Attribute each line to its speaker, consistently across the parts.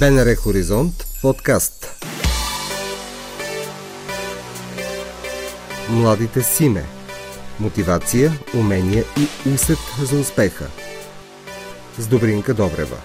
Speaker 1: БНР Хоризонт подкаст. Младите симе Мотивация, умения и усет за успеха. С Добринка Добрева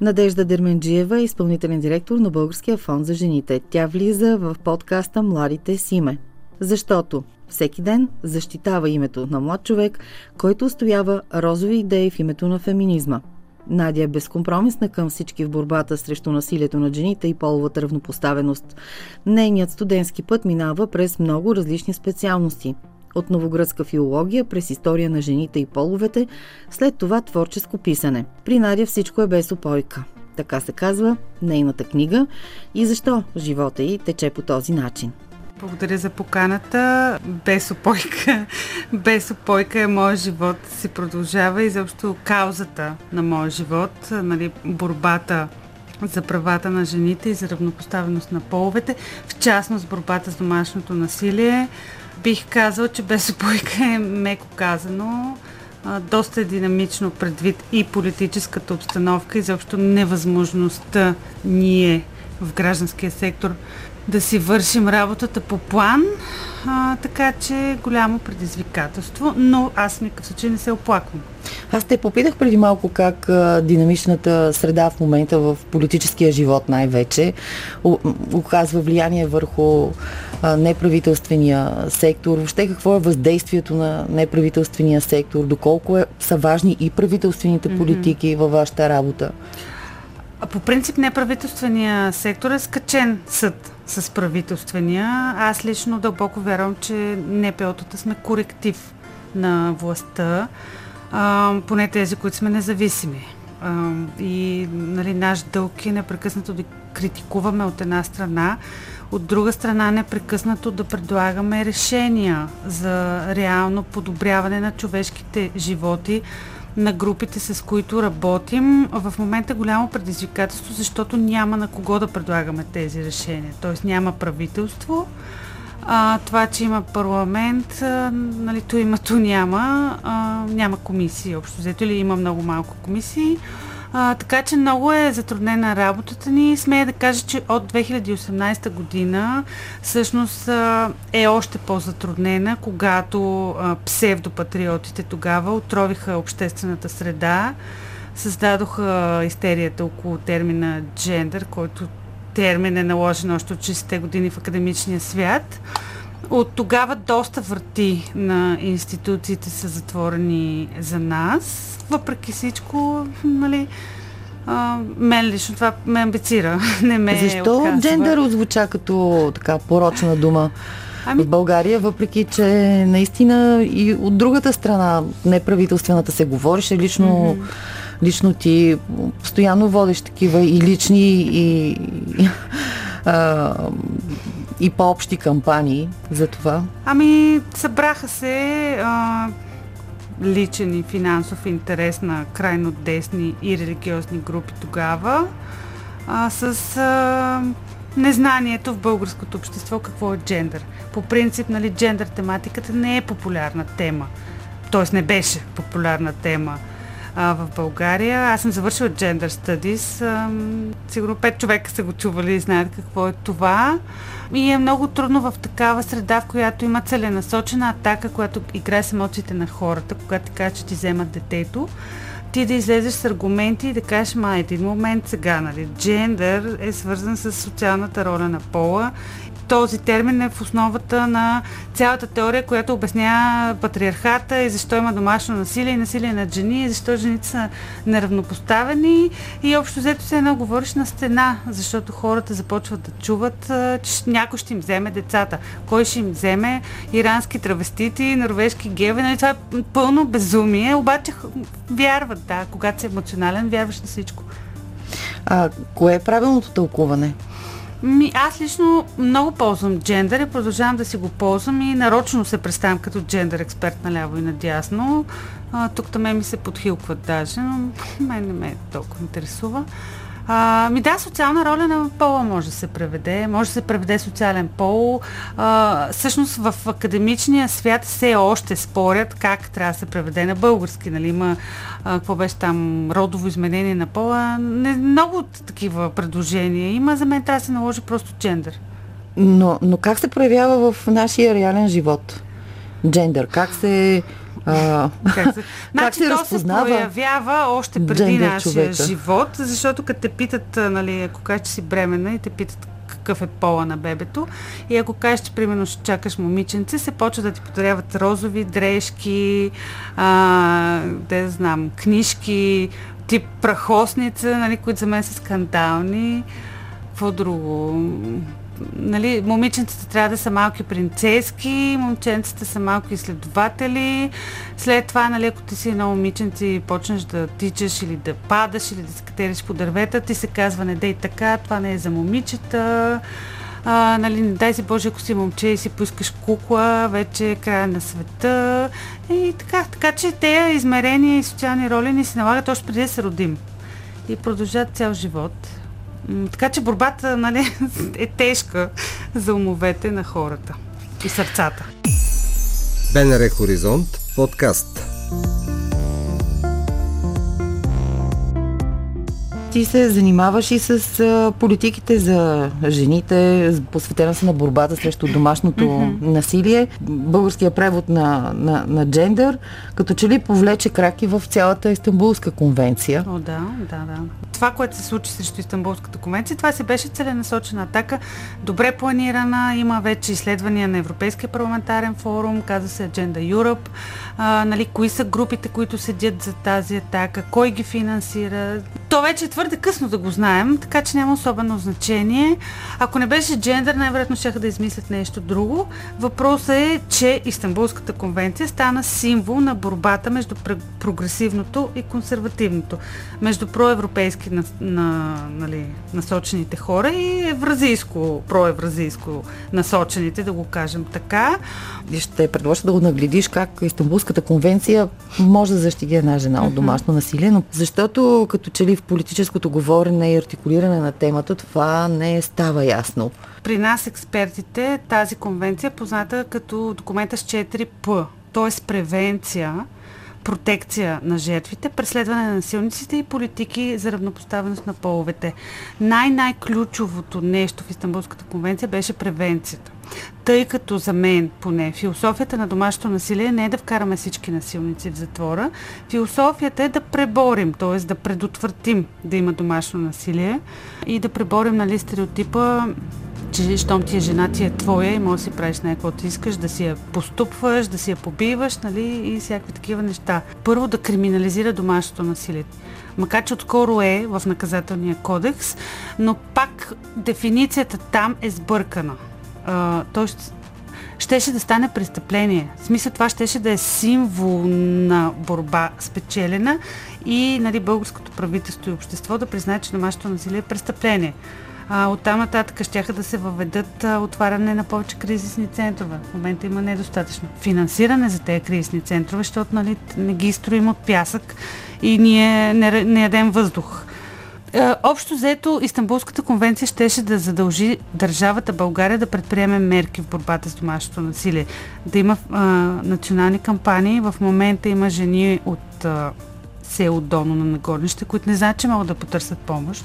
Speaker 2: Надежда Дерменджиева е изпълнителен директор на Българския фонд за жените. Тя влиза в подкаста Младите с име. Защото всеки ден защитава името на млад човек, който устоява розови идеи в името на феминизма. Надя е безкомпромисна към всички в борбата срещу насилието на жените и половата равнопоставеност. Нейният студентски път минава през много различни специалности – от новогръцка филология през история на жените и половете, след това творческо писане. При Надя всичко е без опойка. Така се казва нейната книга и защо живота й тече по този начин.
Speaker 3: Благодаря за поканата. Без опойка. Без опойка е моят живот си продължава и заобщо каузата на моя живот, нали, борбата за правата на жените и за равнопоставеност на половете, в частност борбата с домашното насилие, Бих казал, че без опойка е меко казано доста динамично предвид и политическата обстановка и заобщо невъзможността ние в гражданския сектор да си вършим работата по план, а, така че голямо предизвикателство, но аз никакъв случай не се оплаквам.
Speaker 2: Аз те попитах преди малко как а, динамичната среда в момента в политическия живот най-вече оказва влияние върху а, неправителствения сектор. Въобще какво е въздействието на неправителствения сектор, доколко е, са важни и правителствените политики mm-hmm. във вашата работа?
Speaker 3: По принцип неправителствения сектор е скачен съд с правителствения. Аз лично дълбоко вярвам, че НПО-тата сме коректив на властта, а, поне тези, които сме независими. А, и нали, наш дълг е непрекъснато да критикуваме от една страна, от друга страна непрекъснато да предлагаме решения за реално подобряване на човешките животи, на групите, с които работим. В момента голямо предизвикателство, защото няма на кого да предлагаме тези решения. Тоест няма правителство. А, това, че има парламент, а, нали, то има, то няма. А, няма комисии, общо взето, или има много малко комисии. А, така че много е затруднена работата ни. Смея да кажа, че от 2018 година всъщност а, е още по-затруднена, когато а, псевдопатриотите тогава отровиха обществената среда, създадоха истерията около термина джендър, който термин е наложен още от 60-те години в академичния свят. От тогава доста врати на институциите са затворени за нас. Въпреки всичко, нали, а, мен лично това ме амбицира. Не ме
Speaker 2: Защо отказва. джендър отзвуча като така порочна дума? Ами... В България, въпреки че наистина и от другата страна, неправителствената се говореше, лично, mm-hmm. лично ти постоянно водиш такива и лични, и, а, и по-общи кампании за това?
Speaker 3: Ами, събраха се а, личен и финансов интерес на крайно десни и религиозни групи тогава а, с а, незнанието в българското общество какво е джендър. По принцип, нали, джендър тематиката не е популярна тема. Тоест не беше популярна тема а, в България. Аз съм завършила Gender Studies. Сигурно пет човека са го чували и знаят какво е това. И е много трудно в такава среда, в която има целенасочена атака, която играе с емоциите на хората, когато ти кажа, че ти вземат детето ти да излезеш с аргументи и да кажеш, ма един момент сега, нали, джендър е свързан с социалната роля на пола този термин е в основата на цялата теория, която обяснява патриархата и защо има домашно насилие и насилие над жени и защо жените са неравнопоставени и общо взето се едно говориш на стена, защото хората започват да чуват, че някой ще им вземе децата. Кой ще им вземе ирански травестити, норвежки геви, нали? това е пълно безумие, обаче вярват, да, когато си емоционален, вярваш на всичко.
Speaker 2: А, кое е правилното тълкуване?
Speaker 3: Ми, аз лично много ползвам джендър и продължавам да си го ползвам и нарочно се представям като джендър експерт наляво и надясно. Тук там ми се подхилкват даже, но мен не ме толкова интересува. А, ми да, социална роля на пола може да се преведе, може да се преведе социален пол. А, всъщност в академичния свят все още спорят как трябва да се преведе на български. Нали? Има, а, какво беше там, родово изменение на пола. Не, много такива предложения има. За мен трябва да се наложи просто джендър.
Speaker 2: Но, но как се проявява в нашия реален живот? Джендър, как се
Speaker 3: а, как се, значи, се то се проявява още преди нашия човека. живот, защото като те питат, нали, ако кажеш, че си бременна и те питат какъв е пола на бебето. И ако кажеш, че примерно ще чакаш момиченце, се почва да ти подаряват розови дрежки, а, да знам, книжки, тип прахосница, нали, които за мен са скандални. Какво друго? Нали, момиченцата трябва да са малки принцески, момченцата са малки изследователи. След това, нали, ако ти си едно момиченце и почнеш да тичаш или да падаш или да се катериш по дървета, ти се казва не дей така, това не е за момичета. А, нали, не дай си Боже, ако си момче и си поискаш кукла, вече е края на света. И така, така че тези измерения и социални роли ни се налагат още преди да се родим. И продължат цял живот. Така че борбата нали, е тежка за умовете на хората и сърцата.
Speaker 1: БНР Хоризонт подкаст.
Speaker 2: Ти се занимаваш и с политиките за жените, посветена се на борбата срещу домашното mm-hmm. насилие. Българския превод на, на, на джендър, като че ли повлече краки в цялата Истанбулска конвенция.
Speaker 3: О, да, да, да. Това, което се случи срещу Истанбулската конвенция, това си беше целенасочена атака, добре планирана, има вече изследвания на Европейския парламентарен форум, каза се Agenda Europe, а, нали, кои са групите, които седят за тази атака, кой ги финансира. То вече е твърде късно да го знаем, така че няма особено значение. Ако не беше джендър, най-вероятно ще да измислят нещо друго. Въпросът е, че Истанбулската конвенция стана символ на борбата между прогресивното и консервативното, между проевропейски на, на, нали, насочените хора и евразийско, проевразийско насочените, да го кажем така.
Speaker 2: И ще предложа да го нагледиш как Истанбулската конвенция може да защити една жена от домашно насилие, но защото като че ли в политическото говорене и артикулиране на темата това не става ясно.
Speaker 3: При нас експертите тази конвенция е позната като документа с 4 П, т.е. превенция, протекция на жертвите, преследване на насилниците и политики за равнопоставеност на половете. Най-най-ключовото нещо в Истанбулската конвенция беше превенцията. Тъй като за мен, поне, философията на домашното насилие не е да вкараме всички насилници в затвора. Философията е да преборим, т.е. да предотвратим да има домашно насилие и да преборим нали, стереотипа че щом ти е жена, ти е твоя и можеш да си правиш на каквото искаш, да си я поступваш, да си я побиваш, нали, и всякакви такива неща. Първо да криминализира домашното насилие. Макар, че отскоро е в наказателния кодекс, но пак дефиницията там е сбъркана. А, тоест, щеше да стане престъпление. В смисъл това щеше да е символ на борба спечелена и нали, българското правителство и общество да признае, че домашното насилие е престъпление. А, оттам нататък ще да се въведат а, отваряне на повече кризисни центрове. В момента има недостатъчно финансиране за тези кризисни центрове, защото нали, не ги строим от пясък и ние не, не ядем въздух. А, общо взето, Истанбулската конвенция щеше да задължи държавата България да предприеме мерки в борбата с домашното насилие. Да има а, национални кампании. В момента има жени от а, село Доно на Нагорнище, които не знаят, че могат да потърсят помощ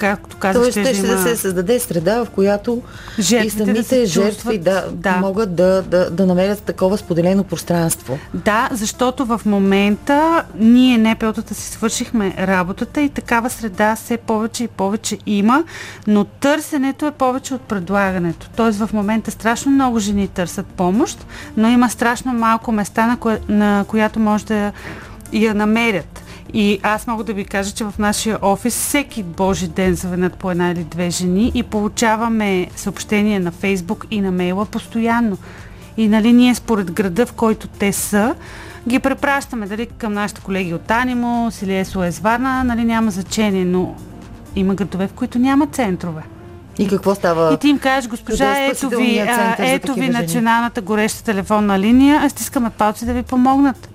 Speaker 3: както казах,
Speaker 2: Тоест, ще, ще има... да се създаде среда, в която жертвите и самите да жертви да, да. могат да, да, да намерят такова споделено пространство.
Speaker 3: Да, защото в момента ние НПО-тата си свършихме работата и такава среда все повече и повече има, но търсенето е повече от предлагането. Тоест в момента страшно много жени търсят помощ, но има страшно малко места, на, кое, на която може да я намерят. И аз мога да ви кажа, че в нашия офис всеки божи ден завенат по една или две жени и получаваме съобщения на Фейсбук и на мейла постоянно. И нали ние според града, в който те са, ги препращаме дали към нашите колеги от Анимус или СОС Варна, нали няма значение, но има градове, в които няма центрове.
Speaker 2: И какво става?
Speaker 3: И ти им кажеш, госпожа, е ето ви, а, ето ви националната гореща телефонна линия, а стискаме палци да ви помогнат.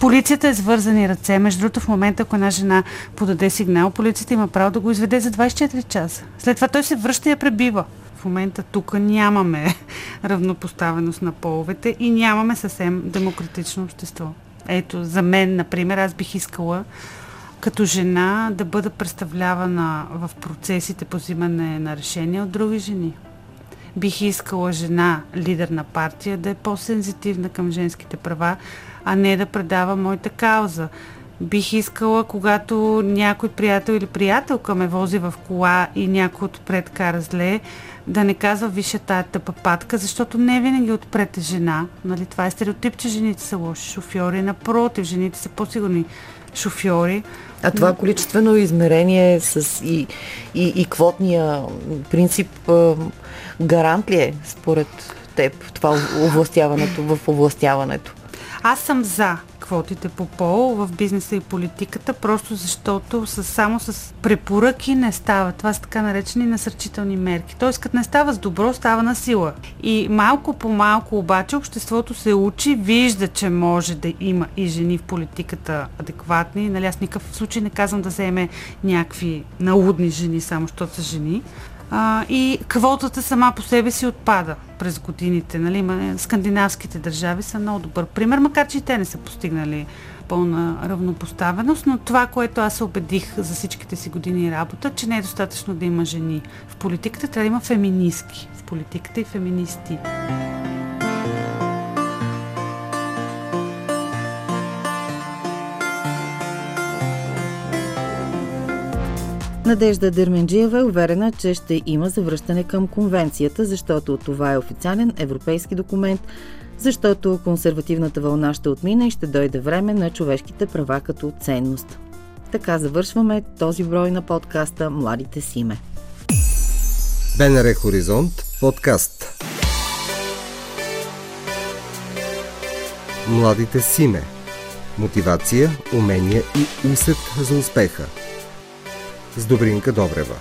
Speaker 3: Полицията е свързани ръце. Между другото, в момента, ако една жена подаде сигнал, полицията има право да го изведе за 24 часа. След това той се връща и я пребива. В момента тук нямаме равнопоставеност на половете и нямаме съвсем демократично общество. Ето, за мен, например, аз бих искала като жена да бъда представлявана в процесите по взимане на решения от други жени. Бих искала жена, лидер на партия, да е по-сензитивна към женските права, а не да предава моята кауза. Бих искала, когато някой приятел или приятелка ме вози в кола и някой отпред кара зле, да не казва виша тая тъпа патка, защото не винаги отпред е жена. Нали? Това е стереотип, че жените са лоши шофьори. Напротив, жените са по-сигурни шофьори.
Speaker 2: А това количествено измерение с и, и, и квотния принцип гарант ли е според теб това овластяването в овластяването?
Speaker 3: Аз съм за квотите по пол в бизнеса и политиката, просто защото с, само с препоръки не става. Това са така наречени насърчителни мерки. Тоест, като не става с добро, става на сила. И малко по малко обаче обществото се учи, вижда, че може да има и жени в политиката адекватни. Нали, аз никакъв случай не казвам да вземе някакви налудни жени, само защото са жени. А, и квотата сама по себе си отпада през годините. Нали? Скандинавските държави са много добър пример, макар че и те не са постигнали пълна равнопоставеност, но това, което аз се убедих за всичките си години работа, че не е достатъчно да има жени. В политиката трябва да има феминистки. В политиката и феминисти.
Speaker 2: Надежда Дерменджиева е уверена, че ще има завръщане към конвенцията, защото това е официален европейски документ, защото консервативната вълна ще отмине и ще дойде време на човешките права като ценност. Така завършваме този брой на подкаста Младите си име.
Speaker 1: БНР Хоризонт подкаст Младите си име Мотивация, умения и усет за успеха – с Добринка Добрева.